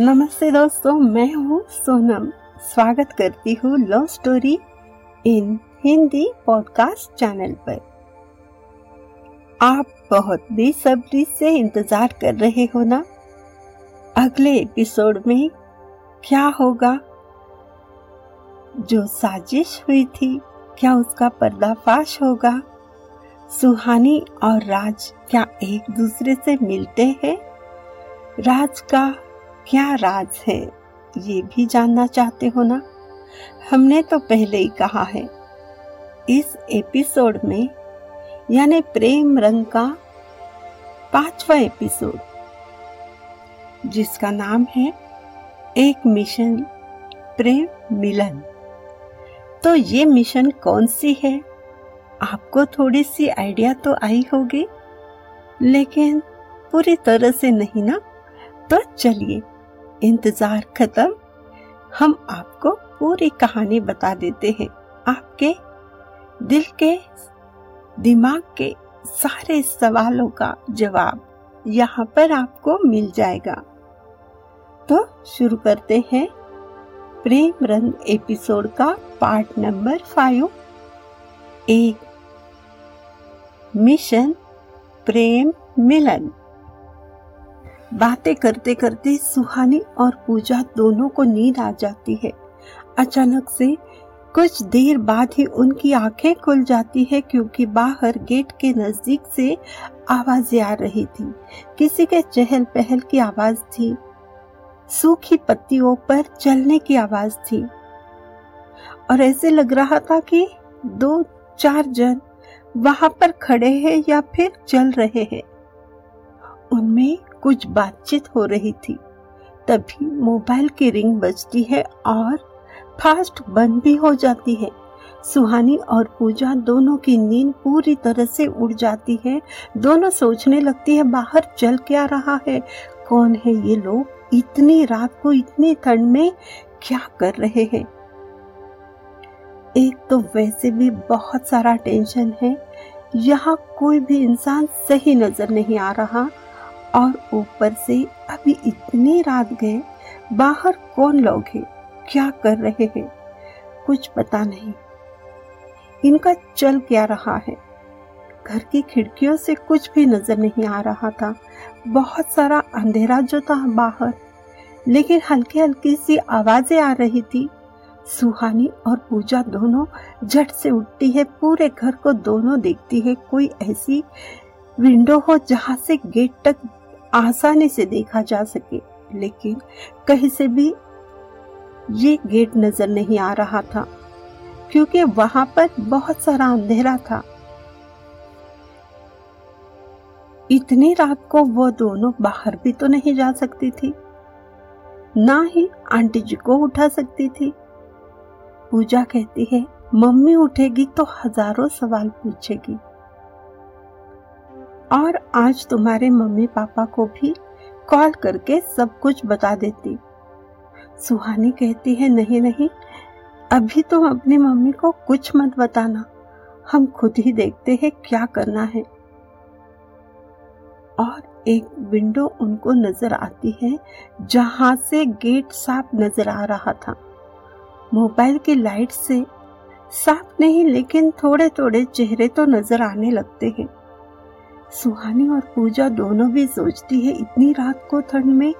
नमस्ते दोस्तों, मैं हूँ सोनम। स्वागत करती हूँ love story in Hindi podcast channel पर। आप बहुत बेसब्री से इंतज़ार कर रहे हो ना? अगले एपिसोड में क्या होगा? जो साजिश हुई थी, क्या उसका पर्दाफाश होगा? सुहानी और राज क्या एक दूसरे से मिलते हैं? राज का क्या राज है, ये भी जानना चाहते हो ना? हमने तो पहले ही कहा है, इस एपिसोड में, यानी प्रेम रंग का पांचवा एपिसोड, जिसका नाम है, एक मिशन प्रेम मिलन। तो ये मिशन कौन सी है? आपको थोड़ी सी आइडिया तो आई होगी, लेकिन पूरी तरह से नहीं ना? तो चलिए इंतज़ार खत्म। हम आपको पूरी कहानी बता देते हैं। आपके दिल के, दिमाग के सारे सवालों का जवाब यहाँ पर आपको मिल जाएगा। तो शुरू करते हैं। प्रेम रंग एपिसोड का पार्ट नंबर फाइव। एक, मिशन, प्रेम, मिलन। बातें करते करते सुहानी और पूजा दोनों को नींद आ जाती है। अचानक से कुछ देर बाद ही उनकी आँखें खुल जाती है क्योंकि बाहर गेट के नज़दीक से आवाज़ें आ रही थी। किसी के चहल पहल की आवाज़ थी। सूखी पत्तियों पर चलने की आवाज़ थी। और ऐसे लग रहा था कि दो चार जन वहाँ पर खड़े हैं या फिर चल रहे हैं। उनमें कुछ बातचीत हो रही थी। तभी मोबाइल की रिंग बजती है और फास्ट बंद भी हो जाती है। सुहानी और पूजा दोनों की नींद पूरी तरह से उड़ जाती है। दोनों सोचने लगती है, बाहर चल क्या रहा है? कौन है ये लोग? इतनी रात को इतनी ठंड में क्या कर रहे हैं? एक तो वैसे भी बहुत सारा टेंशन है। यहाँ कोई भी इंसान सही नज़र नहीं आ रहा। और ऊपर से अभी इतनी रात गए, बाहर कौन लोग हैं? क्या कर रहे हैं? कुछ पता नहीं। इनका चल क्या रहा है? घर की खिड़कियों से कुछ भी नज़र नहीं आ रहा था। बहुत सारा अंधेरा जो था बाहर। लेकिन हल्की हल्की सी आवाज़ें आ रही थी। सुहानी और पूजा दोनों झट से उठती है, पूरे घर को दोनों देखती है। कोई ऐसी विंडो हो जहाँ से गेट तक आसानी से देखा जा सके, लेकिन कहीं से भी ये गेट नज़र नहीं आ रहा था, क्योंकि वहाँ पर बहुत सारा अंधेरा था। इतनी रात को वो दोनों बाहर भी तो नहीं जा सकती थी, ना ही आंटी जी को उठा सकती थी। पूजा कहती है, मम्मी उठेगी तो हज़ारों सवाल पूछेगी। और आज तुम्हारे मम्मी पापा को भी कॉल करके सब कुछ बता देती। सुहानी कहती है, नहीं नहीं, अभी तुम अपनी मम्मी को कुछ मत बताना। हम खुद ही देखते हैं क्या करना है। और एक विंडो उनको नज़र आती है, जहाँ से गेट साफ़ नज़र आ रहा था। मोबाइल की लाइट से साफ़ नहीं, लेकिन थोड़े थोड़े चेहरे तो नज़र आने लगते हैं। सुहानी और पूजा दोनों भी सोचती है, इतनी रात को ठंड में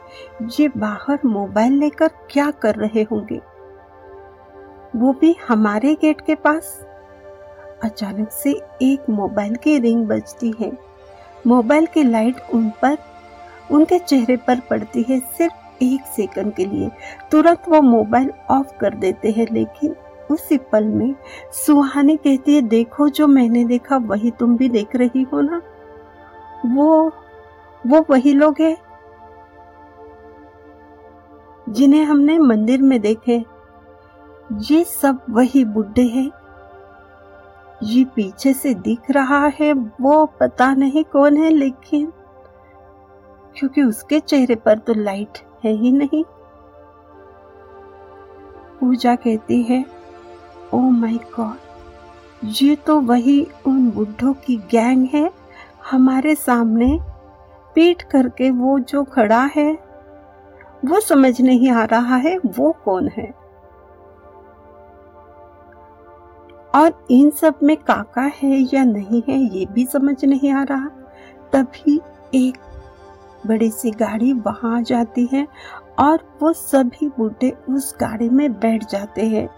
ये बाहर मोबाइल लेकर क्या कर रहे होंगे? वो भी हमारे गेट के पास। अचानक से एक मोबाइल की रिंग बजती है। मोबाइल की लाइट उन पर, उनके चेहरे पर पड़ती है सिर्फ़ एक सेकंड के लिए। तुरंत वो मोबाइल ऑफ़ कर देते हैं, लेकिन उसी पल में सुहानी कहती है, देखो जो मैंने देखा, वही तुम भी देख रही हो ना? वो वो वही लोग हैं जिन्हें हमने मंदिर में देखे। ये सब वही बुढ़े हैं। ये पीछे से दिख रहा है, वो पता नहीं कौन है, लेकिन क्योंकि उसके चेहरे पर तो लाइट है ही नहीं। पूजा कहती है ओ माय गॉड ये तो वही उन बुढ़ों की गैंग है हमारे सामने पीट करके वो जो खड़ा है, वो समझ नहीं आ रहा है वो कौन है। और इन सब में काका है या नहीं है, ये भी समझ नहीं आ रहा। तभी एक बड़ी सी गाड़ी वहाँ जाती है और वो सभी बूढ़े उस गाड़ी में बैठ जाते हैं।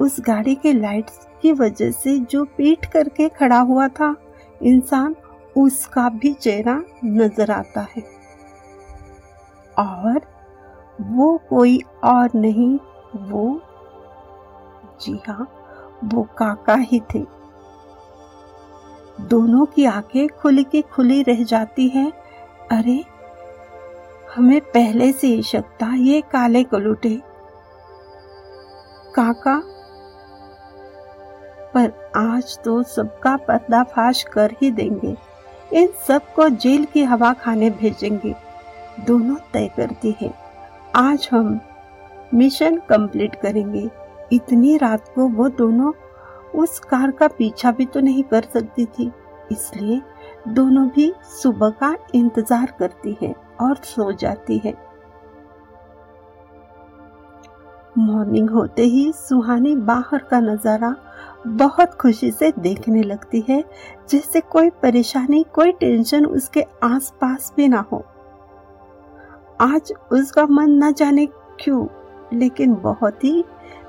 उस गाड़ी के लाइट्स की वजह से जो पीट करके खड़ा हुआ था इंसान उसका भी चेहरा नज़र आता है। और वो कोई और नहीं, वो जी हाँ वो काका ही थे। दोनों की आँखें खुली की खुली रह जाती है। अरे, हमें पहले से ही शक था ये काले कलूटे। काका, पर आज तो सबका पर्दाफाश कर ही देंगे। इन सबको जेल की हवा खाने भेजेंगे। दोनों तय करती है। आज हम मिशन कंप्लीट करेंगे। इतनी रात को वो दोनों उस कार का पीछा भी तो नहीं कर सकती थी। इसलिए दोनों भी सुबह का इंतज़ार करती है और सो जाती है। मॉर्निंग होते ही सुहानी बाहर का नज़ारा बहुत खुशी से देखने लगती है जैसे कोई परेशानी, कोई टेंशन उसके आसपास भी ना हो। आज उसका मन न जाने क्यों, लेकिन बहुत ही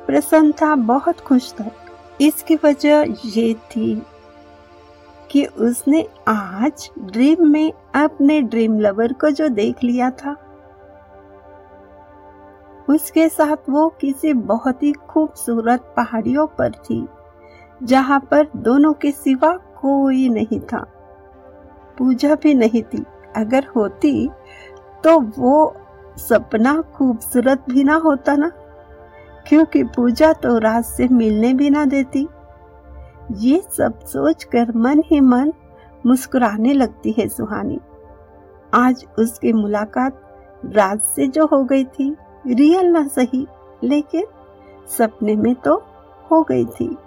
प्रसन्न था, बहुत खुश था। इसकी वजह ये थी कि उसने आज ड्रीम में अपने ड्रीम लवर को जो देख लिया था, उसके साथ वो किसी बहुत ही खूबसूरत पहाड़ियों पर थी। जहाँ पर दोनों के सिवा कोई नहीं था। पूजा भी नहीं थी। अगर होती तो वो सपना खूबसूरत भी ना होता ना। क्योंकि पूजा तो रात से मिलने भी ना देती। ये सब सोचकर मन ही मन मुस्कुराने लगती है सुहानी। आज उसकी मुलाकात रात से जो हो गई थी, रियल ना सही, लेकिन सपने में तो हो गई थी।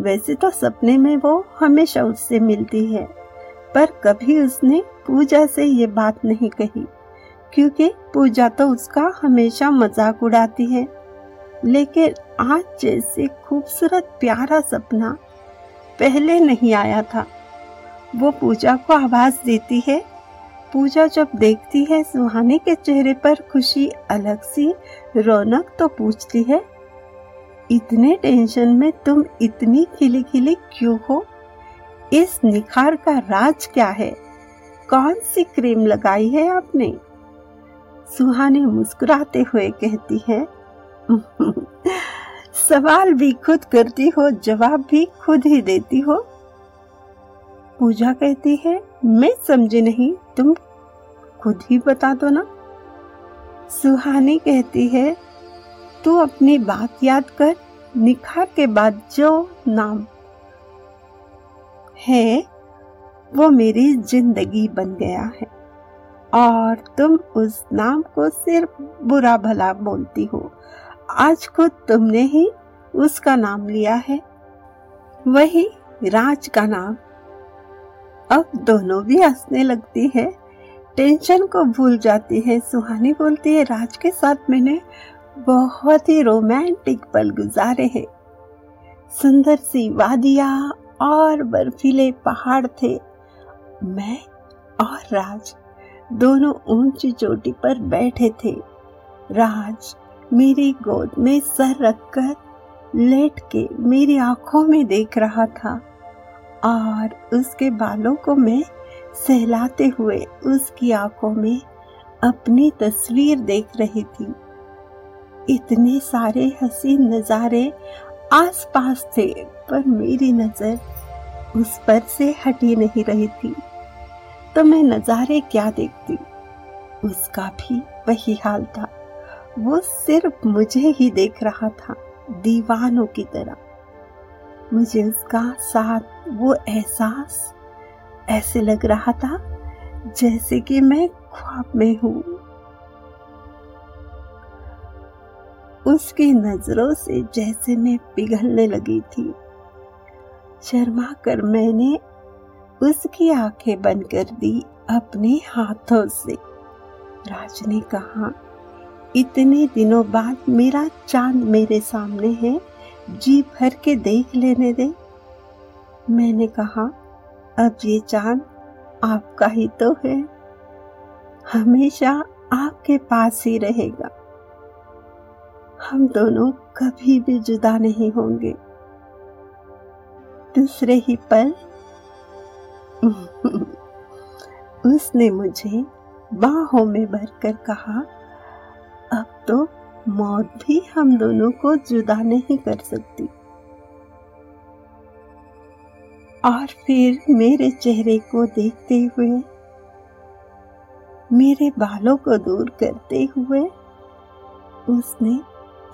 वैसे तो सपने में वो हमेशा उससे मिलती है, पर कभी उसने पूजा से ये बात नहीं कही, क्योंकि पूजा तो उसका हमेशा मज़ाक उड़ाती है। लेकिन आज जैसे खूबसूरत, प्यारा सपना पहले नहीं आया था। वो पूजा को आवाज़ देती है। पूजा जब देखती है, सुहाने के चेहरे पर खुशी, अलग सी रौनक तो पूछती है इतने टेंशन में तुम इतनी खिली खिली क्यों हो? इस निखार का राज क्या है? कौन सी क्रीम लगाई है आपने? सुहानी मुस्कुराते हुए कहती है सवाल भी खुद करती हो, जवाब भी खुद ही देती हो। पूजा कहती है, मैं समझी नहीं, तुम खुद ही बता दो ना। सुहानी कहती है तू अपनी बात याद कर, निखार के बाद जो नाम है, वो मेरी ज़िंदगी बन गया है। और तुम उस नाम को सिर्फ़ बुरा भला बोलती हो। आज खुद तुमने ही उसका नाम लिया है। वही राज का नाम। अब दोनों भी हंसने लगती है। टेंशन को भूल जाती है। सुहानी बोलती है, राज के साथ मैंने बहुत ही रोमांटिक पल गुजारे हैं। सुंदर सी वादिया और बर्फीले पहाड़ थे। मैं और राज दोनों ऊँची चोटी पर बैठे थे। राज मेरी गोद में सर रखकर लेट के मेरी आँखों में देख रहा था और उसके बालों को मैं सहलाते हुए उसकी आँखों में अपनी तस्वीर देख रही थी। इतने सारे हसीन नज़ारे आसपास थे, पर मेरी नज़र उस पर से हटी नहीं रही थी। तो मैं नज़ारे क्या देखती? उसका भी वही हाल था। वो सिर्फ़ मुझे ही देख रहा था, दीवानों की तरह। मुझे उसका साथ, वो एहसास ऐसे लग रहा था, जैसे कि मैं ख्वाब में हूँ। उसकी नज़रों से जैसे मैं पिघलने लगी थी। शर्मा कर मैंने उसकी आँखें बंद कर दी अपने हाथों से। राज ने कहा, इतने दिनों बाद मेरा चाँद मेरे सामने है, जी भर के देख लेने दे। मैंने कहा, अब ये चाँद आपका ही तो है। हमेशा आपके पास ही रहेगा। हम दोनों कभी भी जुदा नहीं होंगे। दूसरे ही पल उसने मुझे बाहों में भरकर कहा, अब तो मौत भी हम दोनों को जुदा नहीं कर सकती। और फिर मेरे चेहरे को देखते हुए, मेरे बालों को दूर करते हुए, उसने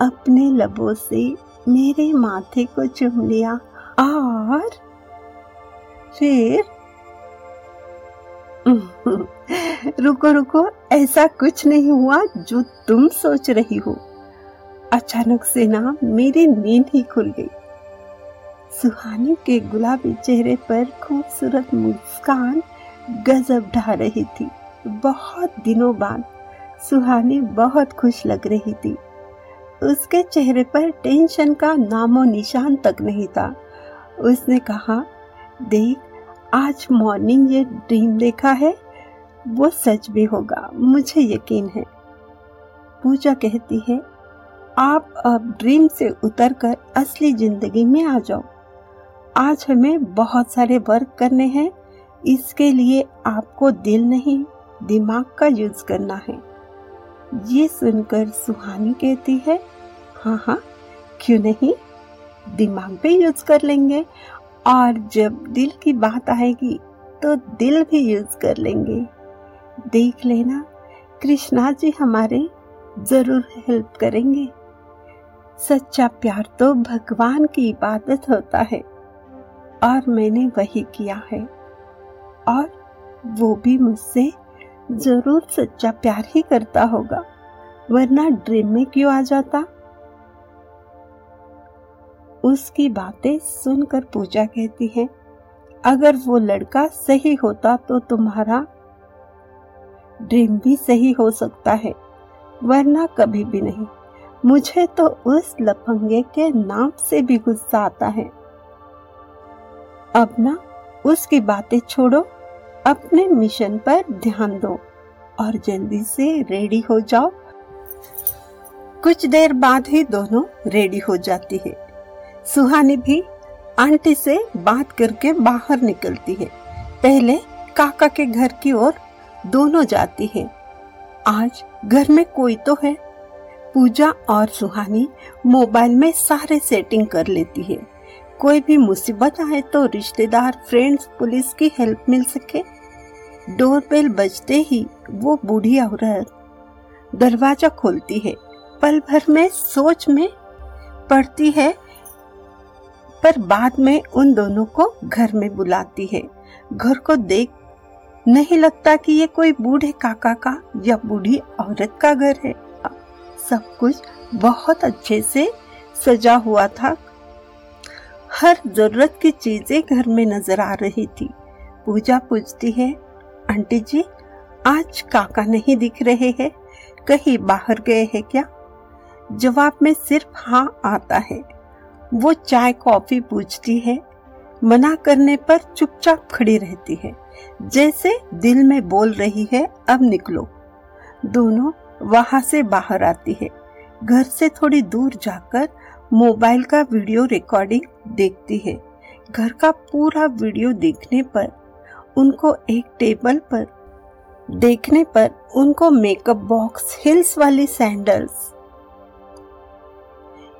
अपने लबों से मेरे माथे को चुम लिया और फिर रुको रुको, ऐसा कुछ नहीं हुआ जो तुम सोच रही हो। अचानक से ना मेरी नींद ही खुल गई। सुहानी के गुलाबी चेहरे पर खूबसूरत मुस्कान गजब ढा रही थी। बहुत दिनों बाद सुहानी बहुत खुश लग रही थी। उसके चेहरे पर टेंशन का नामो निशान तक नहीं था। उसने कहा, देख, आज मॉर्निंग ये ड्रीम देखा है, वो सच भी होगा, मुझे यकीन है। पूजा कहती है, आप अब ड्रीम से उतरकर असली ज़िंदगी में आ जाओ। आज हमें बहुत सारे वर्क करने हैं, इसके लिए आपको दिल नहीं, दिमाग का यूज़ करना है। ये सुनकर सुहानी कहती है हाँ हाँ क्यों नहीं? दिमाग भी यूज़ कर लेंगे और जब दिल की बात आएगी तो दिल भी यूज़ कर लेंगे। देख लेना, कृष्णा जी हमारे ज़रूर हेल्प करेंगे। सच्चा प्यार तो भगवान की इबादत होता है और मैंने वही किया है। और वो भी मुझसे ज़रूर सच्चा प्यार ही करता होगा, वरना ड्रीम में क्यों आ जाता? उसकी बातें सुनकर पूजा कहती है, अगर वो लड़का सही होता तो तुम्हारा ड्रीम भी सही हो सकता है, वरना कभी भी नहीं। मुझे तो उस लफंगे के नाम से भी गुस्सा आता है। अब ना उसकी बातें छोड़ो, अपने मिशन पर ध्यान दो और जल्दी से रेडी हो जाओ। कुछ देर बाद ही दोनों रेडी हो जाती है। सुहानी भी आंटी से बात करके बाहर निकलती है। पहले काका के घर की ओर दोनों जाती है। आज घर में कोई तो है। पूजा और सुहानी मोबाइल में सारे सेटिंग कर लेती है। कोई भी मुसीबत आए तो रिश्तेदार फ्रेंड्स पुलिस की हेल्प मिल सके। डोरबेल बजते ही वो बूढ़ी औरत दरवाज़ा खोलती है। पल भर में सोच में पड़ती है पर बाद में उन दोनों को घर में बुलाती है। घर को देख नहीं लगता कि ये कोई बूढ़े काका का या बूढ़ी औरत का घर है। सब कुछ बहुत अच्छे से सजा हुआ था। हर ज़रूरत की चीज़ें घर में नज़र आ रही थी। पूजा पूछती है। आंटी जी, आज काका नहीं दिख रहे हैं। कहीं बाहर गए हैं क्या? जवाब में सिर्फ़ हाँ आता है। वो चाय कॉफ़ी पूछती है, मना करने पर चुपचाप खड़ी रहती है। जैसे दिल में बोल रही है, अब निकलो। दोनों वहाँ से बाहर आती है। घर से थोड़ी दूर जाकर मोबाइल का वीडियो रिकॉर्डिंग देखती है। घर का पूरा वीडियो देखने पर, उनको एक टेबल पर, देखने पर उनको मेकअप बॉक्स, हिल्स वाली सैंडल्स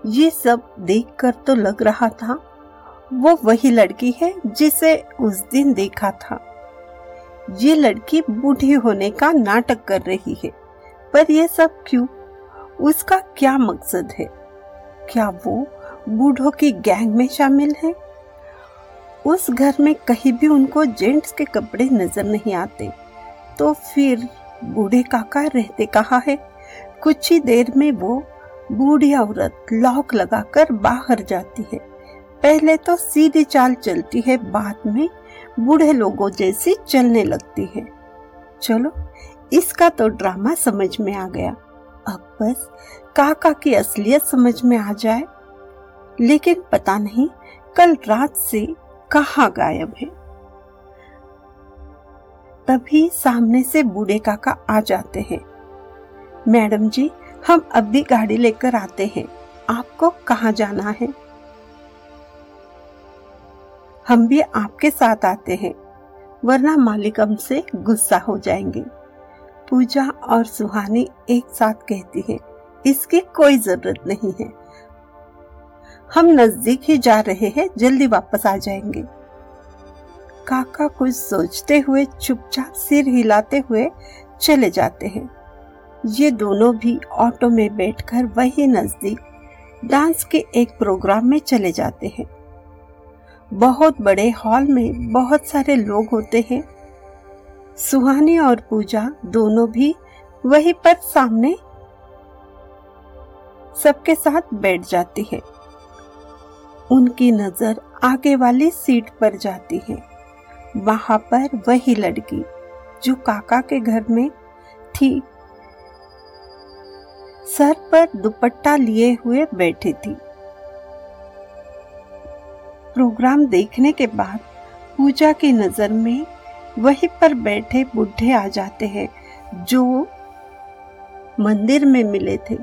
ये सब देखकर तो लग रहा था, वो वही लड़की है जिसे उस दिन देखा था। ये लड़की बूढ़ी होने का नाटक कर रही है, पर यह सब क्यों? उसका क्या मकसद है? क्या वो बूढ़ों की गैंग में शामिल है? उस घर में कहीं भी उनको जेंट्स के कपड़े नज़र नहीं आते तो फिर बूढ़े काका रहते कहा है? कुछ ही देर में वो बूढ़ी औरत लॉक लगाकर बाहर जाती है। पहले तो सीधी चाल चलती है, बाद में बूढ़े लोगों जैसी चलने लगती है। चलो, इसका तो ड्रामा समझ में आ गया। अब बस काका की असलियत समझ में आ जाए। लेकिन पता नहीं कल रात से कहा गायब है। तभी सामने से बूढ़े काका आ जाते हैं। मैडम जी हम अब भी गाड़ी लेकर आते हैं। आपको कहाँ जाना है? हम भी आपके साथ आते हैं, वरना मालिक हमसे गुस्सा हो जाएँगे। पूजा और सुहानी एक साथ कहती है, इसकी कोई ज़रूरत नहीं है। हम नज़दीक ही जा रहे हैं, जल्दी वापस आ जाएँगे। काका कुछ सोचते हुए चुपचाप सिर हिलाते हुए चले जाते हैं। ये दोनों भी ऑटो में बैठकर वही नज़दीक डांस के एक प्रोग्राम में चले जाते हैं। बहुत बड़े हॉल में बहुत सारे लोग होते हैं। सुहानी और पूजा दोनों भी वहीं पर सामने सबके साथ बैठ जाती है। उनकी नज़र आगे वाली सीट पर जाती है। वहाँ पर वही लड़की जो काका के घर में थी सर पर दुपट्टा लिए हुए बैठी थी। प्रोग्राम देखने के बाद पूजा की नज़र में वहीं पर बैठे बुढ़े आ जाते हैं, जो मंदिर में मिले थे।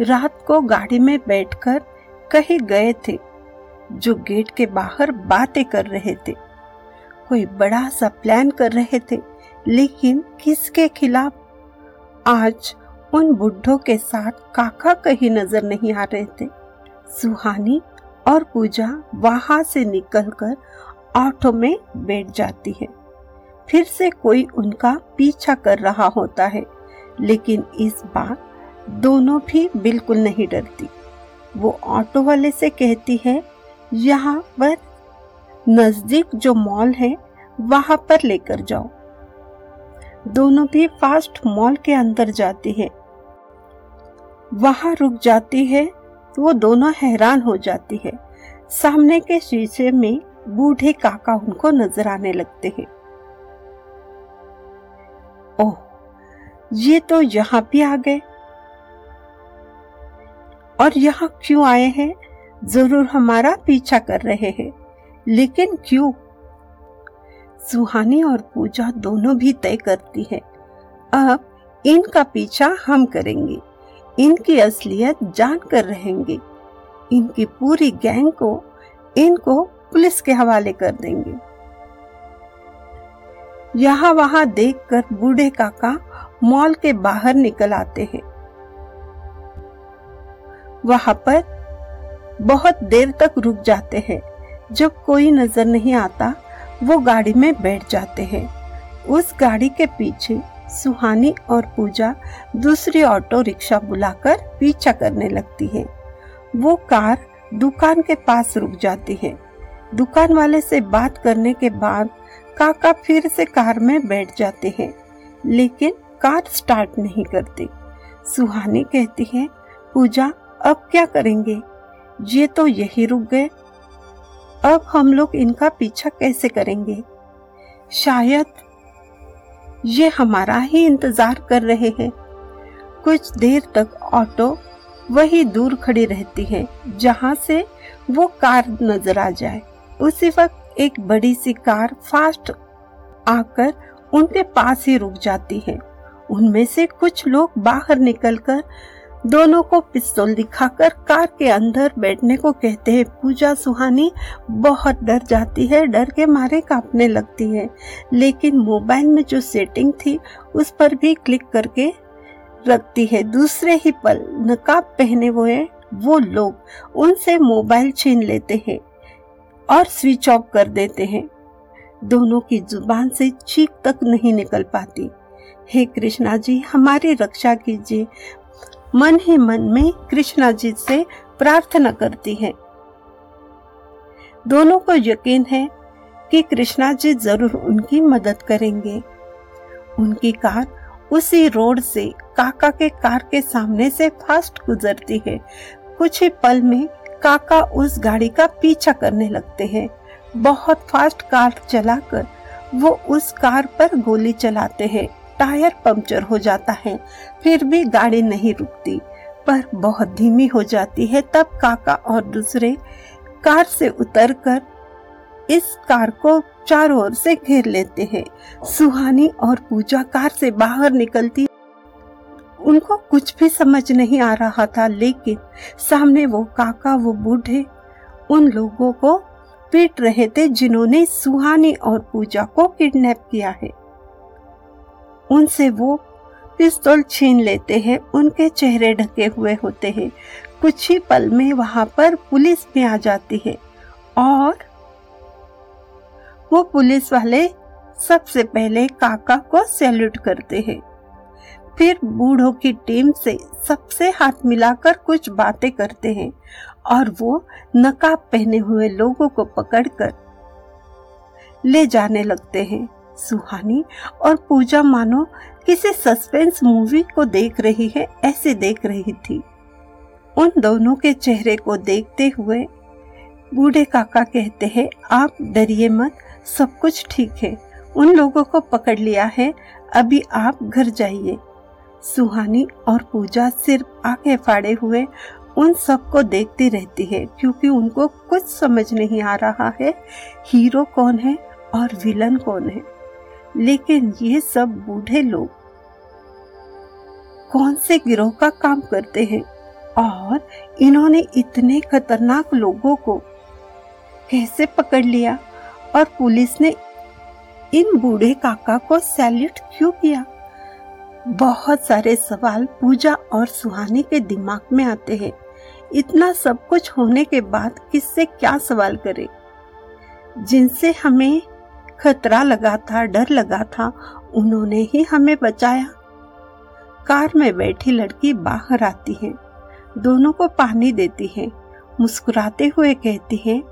रात को गाड़ी में बैठकर कहीं गए थे, जो गेट के बाहर बातें कर रहे थे। कोई बड़ा सा प्लान कर रहे थे, लेकिन किसके खिलाफ? आज उन बुढ़ों के साथ काका कहीं नज़र नहीं आ रहे थे। सुहानी और पूजा वहाँ से निकलकर ऑटो में बैठ जाती है। फिर से कोई उनका पीछा कर रहा होता है, लेकिन इस बार दोनों भी बिल्कुल नहीं डरती। वो ऑटो वाले से कहती है, यहाँ पर नज़दीक जो मॉल है, वहाँ पर लेकर जाओ। दोनों भी फास्ट मॉल के अंदर जाती है। वहाँ रुक जाती है तो वो दोनों हैरान हो जाती है। सामने के शीशे में बूढ़े काका उनको नज़र आने लगते हैं। ओह, ये तो यहाँ भी आ गए। और यहाँ क्यों आए हैं? ज़रूर हमारा पीछा कर रहे हैं। लेकिन क्यों? सुहानी और पूजा दोनों भी तय करती है। अब इनका पीछा हम करेंगे। इनकी असलियत जानकर रहेंगे। इनकी पूरी गैंग को, इनको पुलिस के हवाले कर देंगे। यहाँ वहाँ देखकर बूढ़े काका मॉल के बाहर निकल आते हैं। वहाँ पर बहुत देर तक रुक जाते हैं। जब कोई नज़र नहीं आता, वो गाड़ी में बैठ जाते हैं। उस गाड़ी के पीछे सुहानी और पूजा दूसरी ऑटो रिक्शा बुलाकर पीछा करने लगती है। वो कार दुकान के पास रुक जाती है। दुकान वाले से बात करने के बाद काका फिर से कार में बैठ जाते हैं, लेकिन कार स्टार्ट नहीं करती। सुहानी कहती है, पूजा, अब क्या करेंगे? ये तो यही रुक गए। अब हम लोग इनका पीछा कैसे करेंगे? शायद ये हमारा ही इंतज़ार कर रहे हैं। कुछ देर तक ऑटो वही दूर खड़ी रहती है, जहाँ से वो कार नज़र आ जाए। उसी वक्त एक बड़ी सी कार फास्ट आकर उनके पास ही रुक जाती है। उनमें से कुछ लोग बाहर निकलकर दोनों को पिस्तौल दिखाकर कार के अंदर बैठने को कहते हैं। पूजा सुहानी, बहुत डर जाती है, डर के मारे कांपने लगती है। लेकिन मोबाइल में जो सेटिंग थी, उस पर भी क्लिक करके रखती है। दूसरे ही पल नकाब पहने हुए वो लोग उनसे मोबाइल छीन लेते हैं और स्विच ऑफ़ कर देते हैं। दोनों की ज़ुबान से चीख तक नहीं निकल पाती। हे कृष्णा जी, हमारी रक्षा कीजिए। मन ही मन में कृष्णा जी से प्रार्थना करती है। दोनों को यकीन है कि कृष्णा जी ज़रूर उनकी मदद करेंगे। उनकी कार उसी रोड से काका के कार के सामने से फास्ट गुजरती है। कुछ ही पल में काका उस गाड़ी का पीछा करने लगते हैं। बहुत फास्ट कार चलाकर वो उस कार पर गोली चलाते हैं। टायर पंक्चर हो जाता है, फिर भी गाड़ी नहीं रुकती। पर बहुत धीमी हो जाती है तब काका और दूसरे कार से उतरकर इस कार को चारों ओर से घेर लेते हैं। सुहानी और पूजा कार से बाहर निकलती। उनको कुछ भी समझ नहीं आ रहा था, लेकिन सामने वो काका, वो बूढ़े, उन लोगों को पीट रहे थे जिन्होंने सुहानी और पूजा को किडनैप किया है। उनसे वो पिस्तौल छीन लेते हैं, उनके चेहरे ढके हुए होते हैं। कुछ ही पल में वहाँ पर पुलिस भी आ जाती है और वो पुलिस वाले सबसे पहले काका को सैल्यूट करते हैं। फिर बूढ़ों की टीम से सबसे हाथ मिलाकर कुछ बातें करते हैं और वो नकाब पहने हुए लोगों को पकड़कर ले जाने लगते हैं। सुहानी और पूजा मानो किसी सस्पेंस मूवी को देख रही है, ऐसे देख रही थी। उन दोनों के चेहरे को देखते हुए बूढ़े काका कहते हैं, आप डरिए मत, सब कुछ ठीक है। उन लोगों को पकड़ लिया है, अभी आप घर जाइए। सुहानी और पूजा सिर्फ़ आँखें फाड़े हुए उन सबको देखती रहती है, क्योंकि उनको कुछ समझ नहीं आ रहा है, हीरो कौन है और विलन कौन है। लेकिन ये सब बूढ़े लोग कौन से गिरोह का काम करते हैं? और इन्होंने इतने खतरनाक लोगों को कैसे पकड़ लिया? और पुलिस ने इन बूढ़े काका को सैल्यूट क्यों किया? बहुत सारे सवाल पूजा और सुहानी के दिमाग में आते हैं। इतना सब कुछ होने के बाद किससे क्या सवाल करे? जिनसे हमें खतरा लगा था, डर लगा था, उन्होंने ही हमें बचाया। कार में बैठी लड़की बाहर आती है, दोनों को पानी देती है, मुस्कुराते हुए कहती है,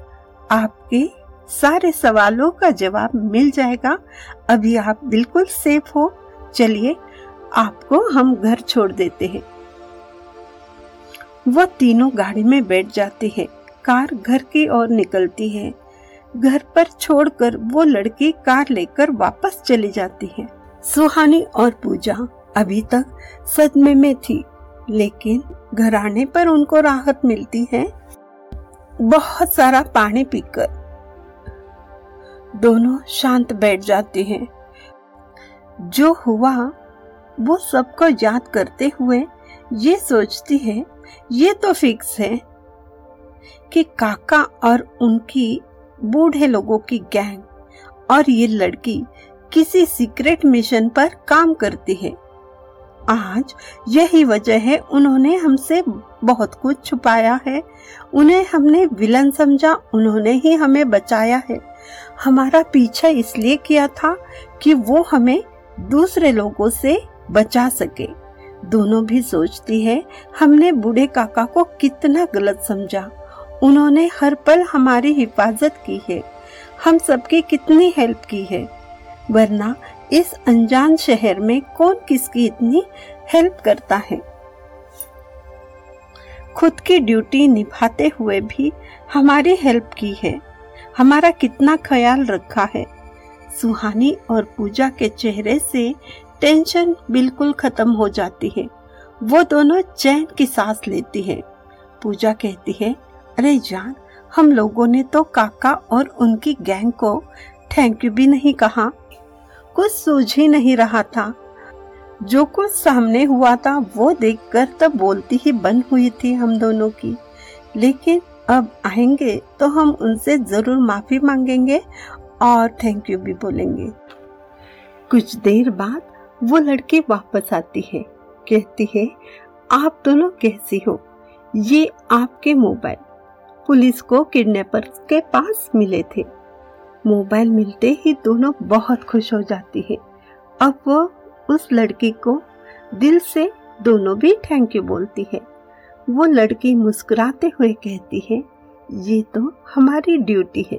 आपके सारे सवालों का जवाब मिल जाएगा, अभी आप बिल्कुल सेफ़ हो, चलिए, आपको हम घर छोड़ देते हैं। वह तीनों गाड़ी में बैठ जाती है, कार घर की ओर निकलती है। घर पर छोड़कर वो लड़की कार लेकर वापस चली जाती है सुहानी और पूजा अभी तक सदमे में थी, लेकिन घर आने पर उनको राहत मिलती है बहुत सारा पानी पीकर दोनों शांत बैठ जाती हैं। जो हुआ, वो सबको याद करते हुए ये सोचती है, ये तो फिक्स है कि काका और उनकी बूढ़े लोगों की गैंग और ये लड़की किसी सीक्रेट मिशन पर काम करती है। आज यही वजह है उन्होंने हमसे बहुत कुछ छुपाया है। उन्हें हमने विलन समझा, उन्होंने ही हमें बचाया है। हमारा पीछा इसलिए किया था कि वो हमें दूसरे लोगों से बचा सके। दोनों भी सोचती है, हमने बूढ़े काका को कितना गलत समझा। उन्होंने हर पल हमारी हिफाजत की है। हम सबकी कितनी हेल्प की है। वरना इस अनजान शहर में कौन किसकी इतनी हेल्प करता है? खुद की ड्यूटी निभाते हुए भी हमारी हेल्प की है। हमारा कितना ख्याल रखा है। सुहानी और पूजा के चेहरे से टेंशन बिल्कुल खत्म हो जाती है। वो दोनों चैन की सांस लेती है। पूजा कहती है अरे जान, हम लोगों ने तो काका और उनकी गैंग को थैंक यू भी नहीं कहा। कुछ सूझ ही नहीं रहा था। जो कुछ सामने हुआ था, वो देखकर तो बोलती ही बंद हुई थी हम दोनों की। लेकिन अब आएँगे तो हम उनसे ज़रूर माफ़ी मांगेंगे और थैंक यू भी बोलेंगे। कुछ देर बाद वो लड़की वापस आती है। कहती है, आप दोनों कैसी हो? ये आपके मोबाइल पुलिस को किडनैपर के पास मिले थे। मोबाइल मिलते ही दोनों बहुत खुश हो जाती है। अब वो उस लड़की को दिल से दोनों भी थैंक यू बोलती है। वो लड़की मुस्कुराते हुए कहती है, ये तो हमारी ड्यूटी है।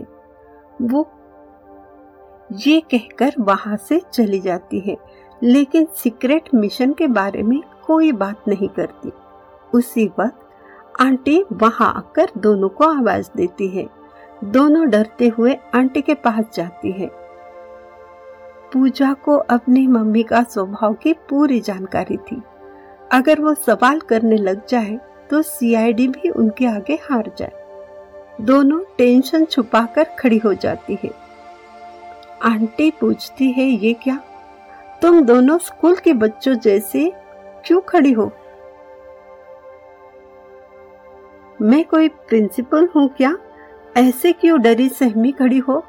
वो ये कहकर वहाँ से चली जाती है, लेकिन सीक्रेट मिशन के बारे में कोई बात नहीं करती। उसी वक्त आंटी वहाँ आकर दोनों को आवाज़ देती है। दोनों डरते हुए आंटी के पास जाती है। पूजा को अपनी मम्मी का स्वभाव की पूरी जानकारी थी। अगर वो सवाल करने लग जाए तो सीआईडी भी उनके आगे हार जाए। दोनों टेंशन छुपाकर खड़ी हो जाती है। आंटी पूछती है, ये क्या? तुम दोनों स्कूल के बच्चों जैसे क्यों खड़ी हो? मैं कोई प्रिंसिपल हूँ क्या? ऐसे क्यों डरी सहमी खड़ी हो?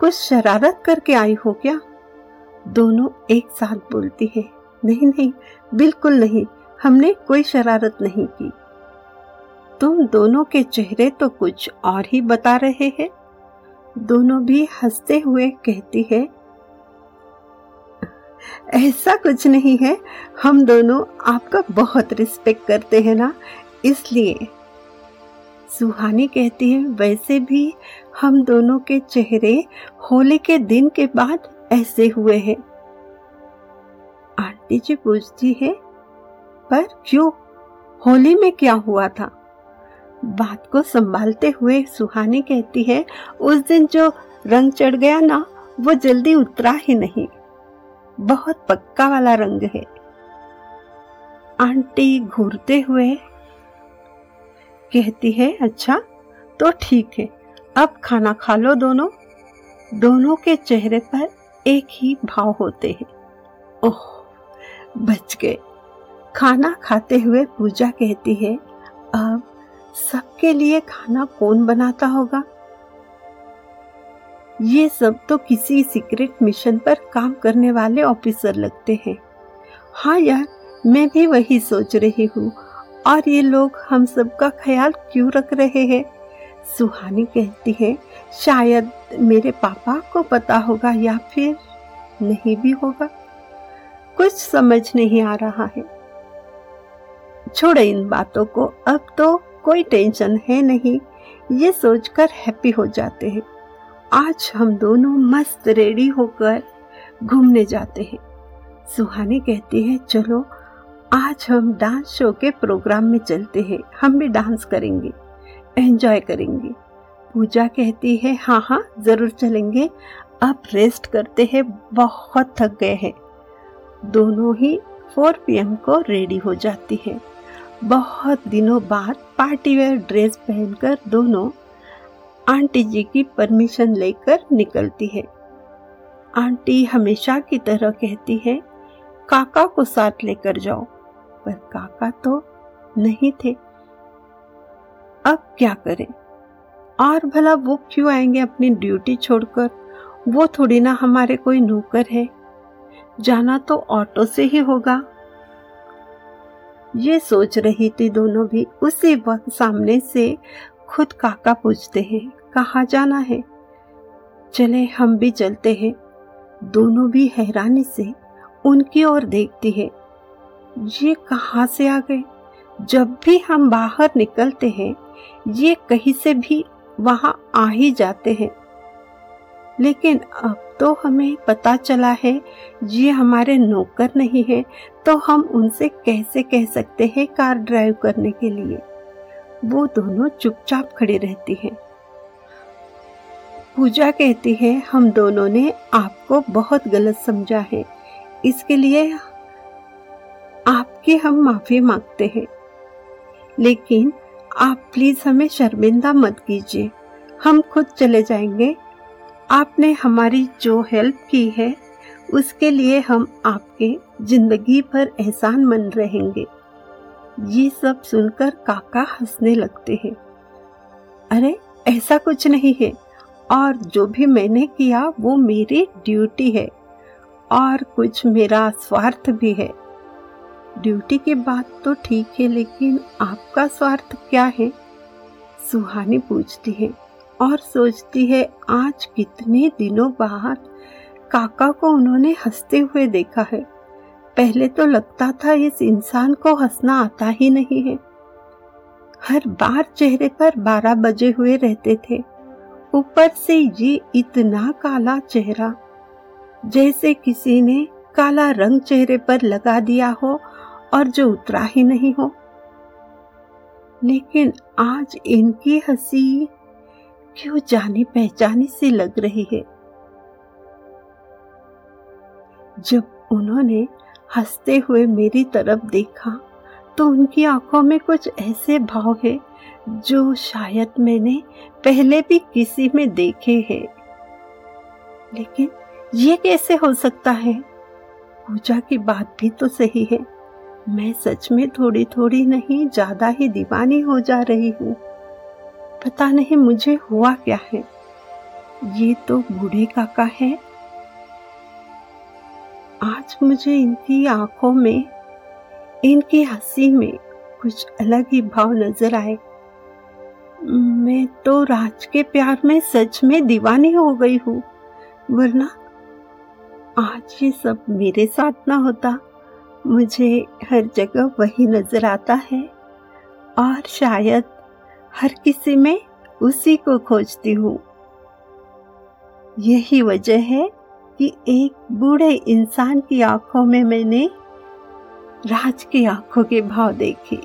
कुछ शरारत करके आई हो क्या? दोनों एक साथ बोलती है। नहीं नहीं, बिल्कुल नहीं, हमने कोई शरारत नहीं की। तुम दोनों के चेहरे तो कुछ और ही बता रहे हैं। दोनों भी हँसते हुए कहती है, ऐसा कुछ नहीं है। हम दोनों आपका बहुत रिस्पेक्ट करते हैं ना, इसलिए सुहानी कहती है, वैसे भी हम दोनों के चेहरे होली के दिन के बाद ऐसे हुए हैं। आंटी जी पूछती है, पर क्यों? होली में क्या हुआ था? बात को संभालते हुए सुहानी कहती है, उस दिन जो रंग चढ़ गया ना, वो जल्दी उतरा ही नहीं। बहुत पक्का वाला रंग है। आंटी घूरते हुए कहती है अच्छा तो ठीक है, अब खाना खा लो दोनों। दोनों के चेहरे पर एक ही भाव होते हैं। ओह, बच गए। खाना खाते हुए पूजा कहती है, अब सबके लिए खाना कौन बनाता होगा? ये सब तो किसी सीक्रेट मिशन पर काम करने वाले ऑफिसर लगते हैं। हाँ यार, मैं भी वही सोच रही हूँ। और ये लोग हम सबका ख्याल क्यों रख रहे हैं? सुहानी कहती है, शायद मेरे पापा को पता होगा या फिर नहीं भी होगा। कुछ समझ नहीं आ रहा है। छोड़े इन बातों को, अब तो कोई टेंशन है नहीं। ये सोचकर हैप्पी हो जाते हैं। आज हम दोनों मस्त रेडी होकर घूमने जाते हैं। सुहानी कहती है, चलो आज हम डांस शो के प्रोग्राम में चलते हैं। हम भी डांस करेंगे। एंजॉय करेंगे। पूजा कहती है हाँ हाँ ज़रूर चलेंगे। अब रेस्ट करते हैं, बहुत थक गए हैं। दोनों ही 4 पीएम को रेडी हो जाती है। बहुत दिनों बाद पार्टी वेयर ड्रेस पहनकर दोनों आंटी जी की परमिशन लेकर निकलती है। आंटी हमेशा की तरह कहती है, काका को साथ लेकर जाओ। पर काका तो नहीं थे। अब क्या करें? और भला वो क्यों आएँगे अपनी ड्यूटी छोड़कर? वो थोड़ी ना हमारे कोई नौकर है। जाना तो ऑटो से ही होगा। ये सोच रही थी दोनों भी उसी वक्त सामने से खुद काका पूछते हैं, कहा जाना है? चले, हम भी चलते हैं। दोनों भी हैरानी से उनकी ओर देखती है। ये कहाँ से आ गए? जब भी हम बाहर निकलते हैं, ये कहीं से भी वहाँ आ ही जाते हैं। लेकिन अब तो हमें पता चला है, ये हमारे नौकर नहीं है तो हम उनसे कैसे कह सकते हैं कार ड्राइव करने के लिए? वो दोनों चुपचाप खड़ी रहती हैं। पूजा कहती है, हम दोनों ने आपको बहुत गलत समझा है। इसके लिए आपकी हम माफ़ी मांगते हैं। लेकिन आप प्लीज़ हमें शर्मिंदा मत कीजिए। हम खुद चले जाएँगे। आपने हमारी जो हेल्प की है, उसके लिए हम आपके ज़िंदगी पर एहसान मन रहेंगे। ये सब सुनकर काका हंसने लगते हैं। अरे, ऐसा कुछ नहीं है। और जो भी मैंने किया, वो मेरी ड्यूटी है। और कुछ मेरा स्वार्थ भी है। ड्यूटी की बात तो ठीक है, लेकिन आपका स्वार्थ क्या है? सुहानी पूछती है। और सोचती है, आज कितने दिनों बाद काका को उन्होंने हँसते हुए देखा है। पहले तो लगता था इस इंसान को हंसना आता ही नहीं है। हर बार चेहरे पर बारह बजे हुए रहते थे। ऊपर से ये इतना काला चेहरा, जैसे किसी ने काला रंग चेहरे पर लगा दिया हो और जो उतरा ही नहीं हो। लेकिन आज इनकी हँसी क्यों जानी पहचानी सी लग रही है? जब उन्होंने हँसते हुए मेरी तरफ़ देखा तो उनकी आँखों में कुछ ऐसे भाव है, जो शायद मैंने पहले भी किसी में देखे हैं। लेकिन ये कैसे हो सकता है? पूजा की बात भी तो सही है। मैं सच में थोड़ी थोड़ी नहीं, ज़्यादा ही दीवानी हो जा रही हूँ। पता नहीं मुझे हुआ क्या है। ये तो बूढ़े काका है। आज मुझे इनकी आँखों में, इनकी हँसी में कुछ अलग ही भाव नज़र आए। मैं तो राज के प्यार में सच में दीवानी हो गई हूँ, वरना आज ये सब मेरे साथ ना होता। मुझे हर जगह वही नज़र आता है और शायद हर किसी में उसी को खोजती हूँ। यही वजह है कि एक बूढ़े इंसान की आँखों में मैंने राज की आँखों के भाव देखे।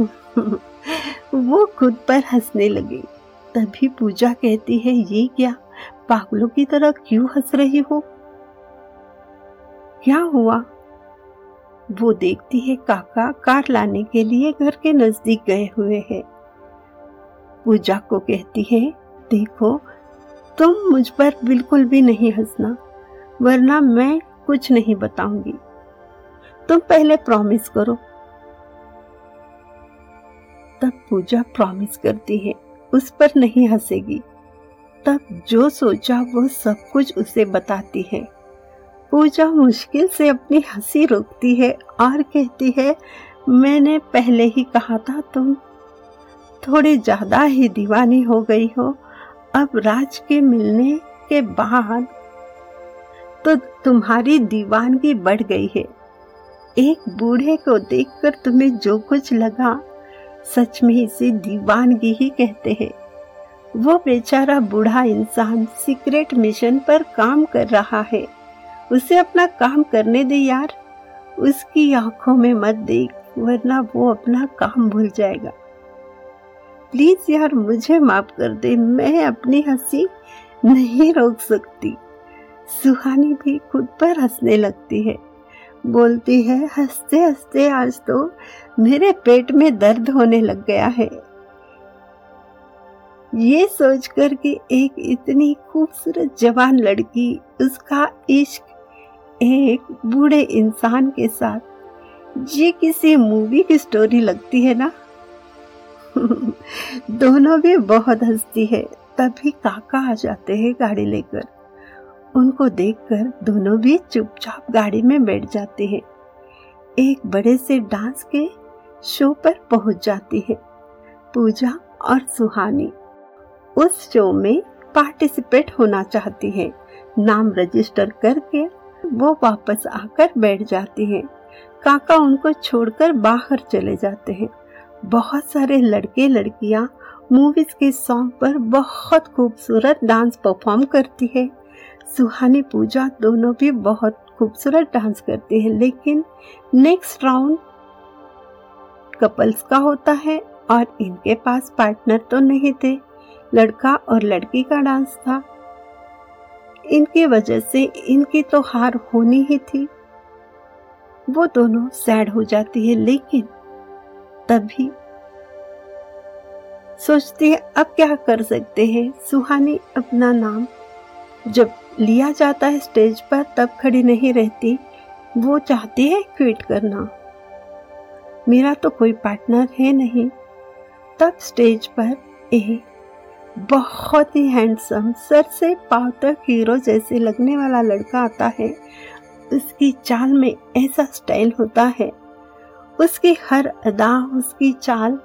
वो खुद पर हंसने लगे। तभी पूजा कहती है, ये क्या, पागलों की तरह क्यों हंस रही हो? क्या हुआ? वो देखती है काका कार लाने के लिए घर के नज़दीक गए हुए हैं। पूजा को कहती है, देखो, तुम मुझ पर बिल्कुल भी नहीं हंसना, वरना मैं कुछ नहीं बताऊँगी। तुम पहले प्रॉमिस करो। तब पूजा प्रॉमिस करती है, उस पर नहीं हंसेगी। तब जो सोचा, वो सब कुछ उसे बताती है। पूजा मुश्किल से अपनी हँसी रोकती है, और कहती है, मैंने पहले ही कहा था तुम थोड़ी ज़्यादा ही दीवानी हो गई हो। अब राज के मिलने के बाद तो तुम्हारी दीवानगी बढ़ गई है। एक बूढ़े को देखकर तुम्हें जो कुछ लगा, सच में इसे दीवानगी ही कहते हैं। वो बेचारा बूढ़ा इंसान सीक्रेट मिशन पर काम कर रहा है। उसे अपना काम करने दे यार। उसकी आँखों में मत देख, वरना वो अपना काम भूल जाएगा। प्लीज़ यार, मुझे माफ़ कर दे, मैं अपनी हँसी नहीं रोक सकती। सुहानी भी खुद पर हंसने लगती है। बोलती है, हँसते हँसते आज तो मेरे पेट में दर्द होने लग गया है। ये सोचकर कि एक इतनी खूबसूरत जवान लड़की उसका इश्क एक बूढ़े इंसान के साथ। ये किसी मूवी की स्टोरी लगती है ना? दोनों भी बहुत हंसती है। तभी काका आ जाते हैं गाड़ी लेकर। उनको देखकर दोनों भी चुपचाप गाड़ी में बैठ जाते हैं। एक बड़े से डांस के शो पर पहुँच जाती है, पूजा और सुहानी। उस शो में पार्टिसिपेट होना चाहती है, नाम रजिस्टर करके वो वापस आकर बैठ जाती है। काका उनको छोड़कर बाहर चले जाते हैं। बहुत सारे लड़के लड़कियाँ मूवीज़ के सॉन्ग पर बहुत खूबसूरत डांस परफॉर्म करती है। सुहानी पूजा दोनों भी बहुत खूबसूरत डांस करती है, लेकिन नेक्स्ट राउंड कपल्स का होता है और इनके पास पार्टनर तो नहीं थे। लड़का और लड़की का डांस था। इनकी वजह से इनकी तो हार होनी ही थी। वो दोनों सैड हो जाती है, लेकिन तभी सोचती है, अब क्या कर सकते हैं? सुहानी अपना नाम जब लिया जाता है स्टेज पर, तब खड़ी नहीं रहती। वो चाहती है क्विट करना। मेरा तो कोई पार्टनर है नहीं। तब स्टेज पर एक बहुत ही हैंडसम सर से पाव तक हीरो जैसे लगने वाला लड़का आता है। उसकी चाल में ऐसा स्टाइल होता है। उसकी हर अदा, उसकी चाल,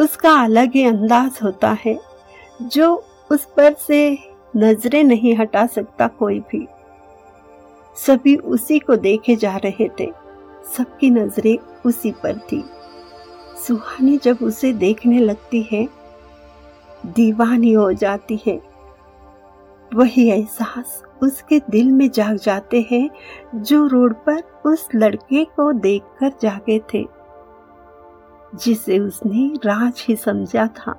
उसका अलग ही अंदाज होता है, जो उस पर से नज़रें नहीं हटा सकता कोई भी। सभी उसी को देखे जा रहे थे। सबकी नज़रें उसी पर थी। सुहानी जब उसे देखने लगती है दीवानी हो जाती है। वही एहसास उसके दिल में जाग जाते हैं जो रोड पर उस लड़के को देखकर जागे थे। जिसे उसने राज ही समझा था।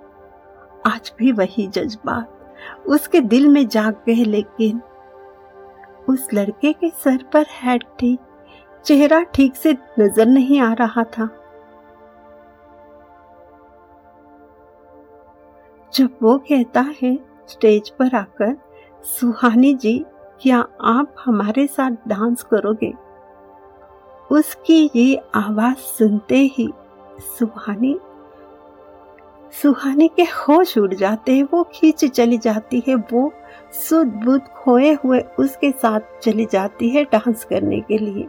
आज भी वही जज्बात उसके दिल में जाग गए, लेकिन उस लड़के के सर पर हैट थी चेहरा ठीक से नज़र नहीं आ रहा था। जब वो कहता है स्टेज पर आकर, सुहानी जी, क्या आप हमारे साथ डांस करोगे? उसकी ये आवाज़ सुनते ही सुहानी सुहानी के होश उड़ जाते हैं, वो खींच चली जाती है, वो सुध बुद्ध खोए हुए उसके साथ चली जाती है डांस करने के लिए।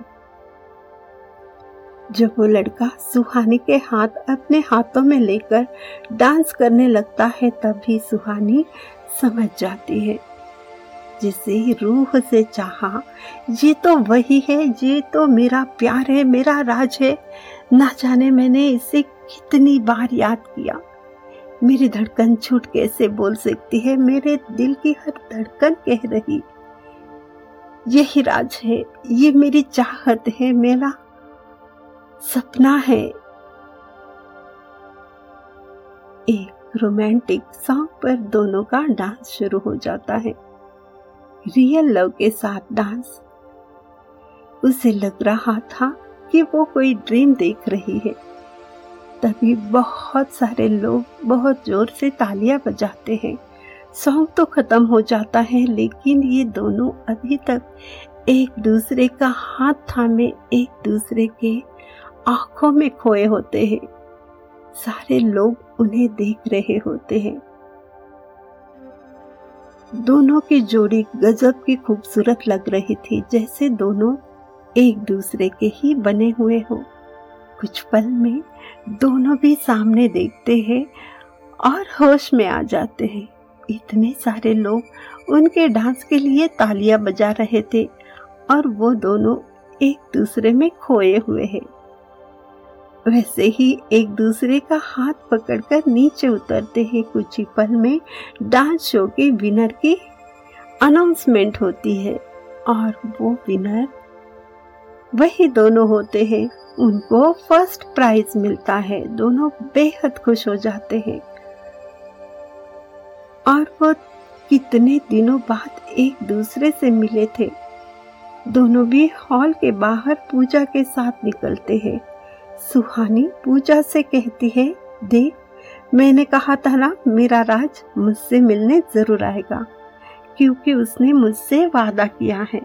जब वो लड़का सुहानी के हाथ अपने हाथों में लेकर डांस करने लगता है, तभी सुहानी समझ जाती है। जिसे रूह से चाहा, ये तो वही है, ये तो मेरा प्यार है, मेरा राज है। ना जाने मैंने इसे कितनी बार याद किया। मेरी धड़कन छूट कैसे बोल सकती है? मेरे दिल की हर धड़कन कह रही, यही राज है, ये मेरी चाहत है, मेरा सपना है। एक रोमांटिक सॉन्ग पर दोनों का डांस शुरू हो जाता है। रियल लव के साथ डांस उसे लग रहा था कि वो कोई ड्रीम देख रही है। तभी बहुत सारे लोग बहुत ज़ोर से तालियाँ बजाते हैं। सॉन्ग तो खत्म हो जाता है, लेकिन ये दोनों अभी तक एक दूसरे का हाथ थामे, एक दूसरे के आँखों में खोए होते हैं। सारे लोग उन्हें देख रहे होते हैं। दोनों की जोड़ी गजब की खूबसूरत लग रही थी, जैसे दोनों एक दूसरे के ही बने हुए हो। कुछ पल में दोनों भी सामने देखते हैं और होश में आ जाते हैं। इतने सारे लोग उनके डांस के लिए तालियाँ बजा रहे थे और वो दोनों एक दूसरे में खोए हुए हैं। वैसे ही एक दूसरे का हाथ पकड़कर नीचे उतरते हैं कुछ ही पल में डांस शो के विनर की अनाउंसमेंट होती है और वो विनर वही दोनों होते हैं। उनको फ़र्स्ट प्राइज मिलता है। दोनों बेहद खुश हो जाते हैं। और वो कितने दिनों बाद एक दूसरे से मिले थे। दोनों भी हॉल के बाहर पूजा के साथ निकलते हैं। सुहानी पूजा से कहती है, देख, मैंने कहा था ना, मेरा राज मुझसे मिलने ज़रूर आएगा, क्योंकि उसने मुझसे वादा किया है।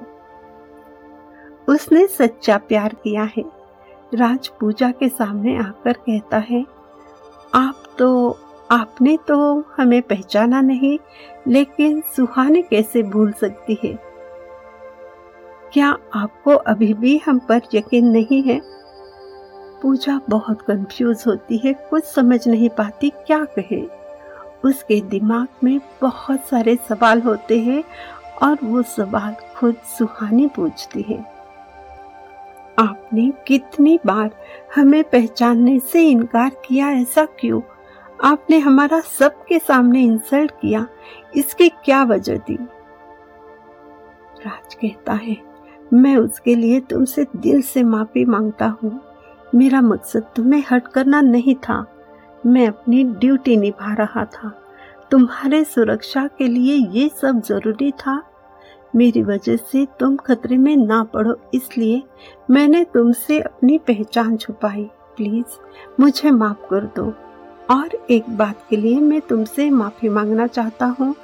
उसने सच्चा प्यार किया है। राज पूजा के सामने आकर कहता है, आप तो आपने तो हमें पहचाना नहीं, लेकिन सुहानी कैसे भूल सकती है? क्या आपको अभी भी हम पर यकीन नहीं है पूजा बहुत कंफ्यूज होती है, कुछ समझ नहीं पाती क्या कहे। उसके दिमाग में बहुत सारे सवाल होते हैं और वो सवाल खुद सुहानी पूछती है। आपने कितनी बार हमें पहचानने से इनकार किया, ऐसा क्यों? आपने हमारा सबके सामने इंसल्ट किया, इसकी क्या वजह थी? राज कहता है, मैं उसके लिए तुमसे दिल से माफ़ी माँगता हूँ। मेरा मकसद तुम्हें हट करना नहीं था। मैं अपनी ड्यूटी निभा रहा था। तुम्हारे सुरक्षा के लिए ये सब ज़रूरी था। मेरी वजह से तुम खतरे में ना पड़ो, इसलिए मैंने तुमसे अपनी पहचान छुपाई। प्लीज़, मुझे माफ़ कर दो। और एक बात के लिए मैं तुमसे माफ़ी मांगना चाहता हूँ।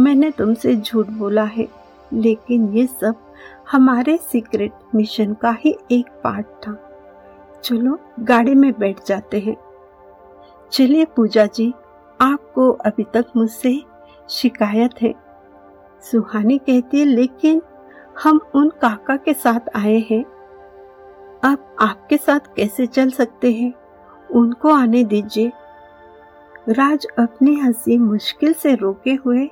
मैंने तुमसे झूठ बोला है, लेकिन ये सब हमारे सीक्रेट मिशन का ही एक पार्ट था। चलो गाड़ी में बैठ जाते हैं। चलिए पूजा जी आपको अभी तक मुझसे शिकायत है। सुहानी कहती है, लेकिन हम उन काका के साथ आए हैं। अब आपके साथ कैसे चल सकते हैं? उनको आने दीजिए। राज अपनी हँसी मुश्किल से रोके हुए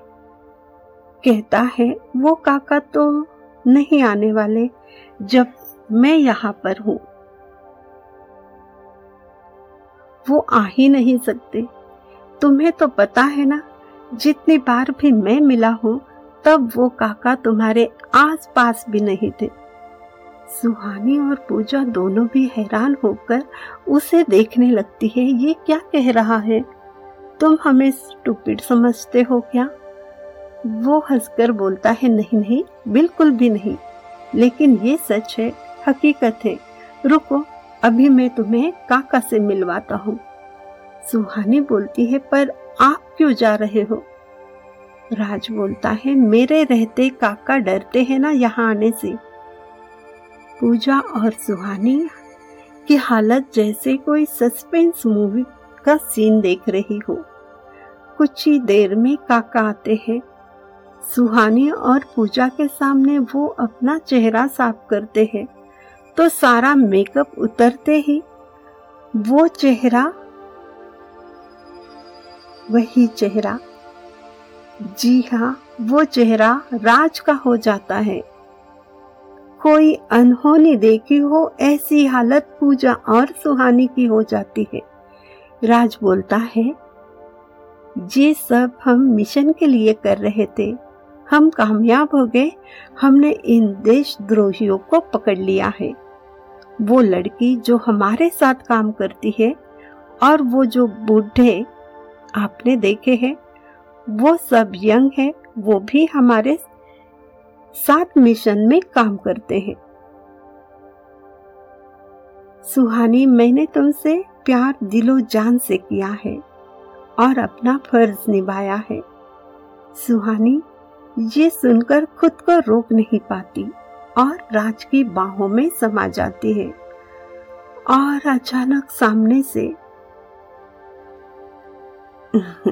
कहता है, वो काका तो नहीं आने वाले जब मैं यहाँ पर हूँ। वो आ ही नहीं सकते। तुम्हें तो पता है ना, जितनी बार भी मैं मिला हूँ, तब वो काका तुम्हारे आस पास भी नहीं थे। सुहानी और पूजा दोनों भी हैरान होकर उसे देखने लगती है, ये क्या कह रहा है? तुम हमें स्टूपिड समझते हो क्या? वो हंसकर बोलता है, नहीं नहीं, बिल्कुल भी नहीं। लेकिन ये सच है, हकीकत है। रुको अभी मैं तुम्हें काका से मिलवाता हूँ। सुहानी बोलती है, पर आप क्यों जा रहे हो? राज बोलता है, मेरे रहते काका डरते हैं ना यहाँ आने से। पूजा और सुहानी की हालत जैसे कोई सस्पेंस मूवी का सीन देख रही हो। कुछ ही देर में काका आते हैं। सुहानी और पूजा के सामने वो अपना चेहरा साफ़ करते हैं। तो सारा मेकअप उतरते ही वो चेहरा, वही चेहरा, जी हाँ वो चेहरा राज का हो जाता है। कोई अनहोनी देखी हो, ऐसी हालत पूजा और सुहानी की हो जाती है। राज बोलता है, ये सब हम मिशन के लिए कर रहे थे। हम कामयाब हो गए। हमने इन देशद्रोहियों को पकड़ लिया है। वो लड़की जो हमारे साथ काम करती है और वो जो बूढ़े आपने देखे हैं, वो सब यंग है, वो भी हमारे साथ मिशन में काम करते हैं। सुहानी, मैंने तुमसे प्यार दिलो जान से किया है और अपना फ़र्ज़ निभाया है। सुहानी ये सुनकर खुद को रोक नहीं पाती और राज की बाहों में समा जाती है। और अचानक सामने से,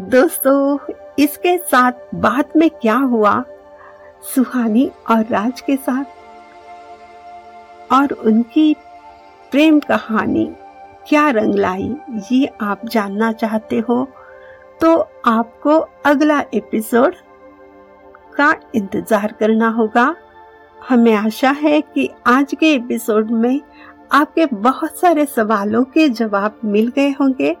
दोस्तों, इसके साथ बाद में क्या हुआ? सुहानी और राज के साथ और उनकी प्रेम कहानी, क्या रंग लाई, ये आप जानना चाहते हो? तो आपको अगला एपिसोड का इंतज़ार करना होगा। हमें आशा है कि आज के एपिसोड में आपके बहुत सारे सवालों के जवाब मिल गए होंगे।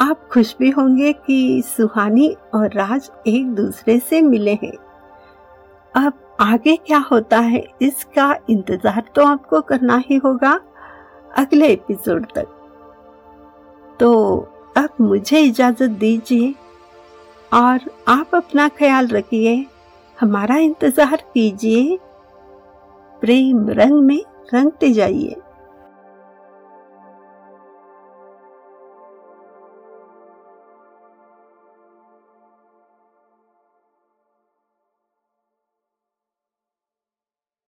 आप खुश भी होंगे कि सुहानी और राज एक दूसरे से मिले हैं। अब आगे क्या होता है, इसका इंतज़ार तो आपको करना ही होगा अगले एपिसोड तक। तो अब मुझे इजाज़त दीजिए और आप अपना ख्याल रखिए। हमारा इंतज़ार कीजिए। प्रेम रंग में रंगते जाइए।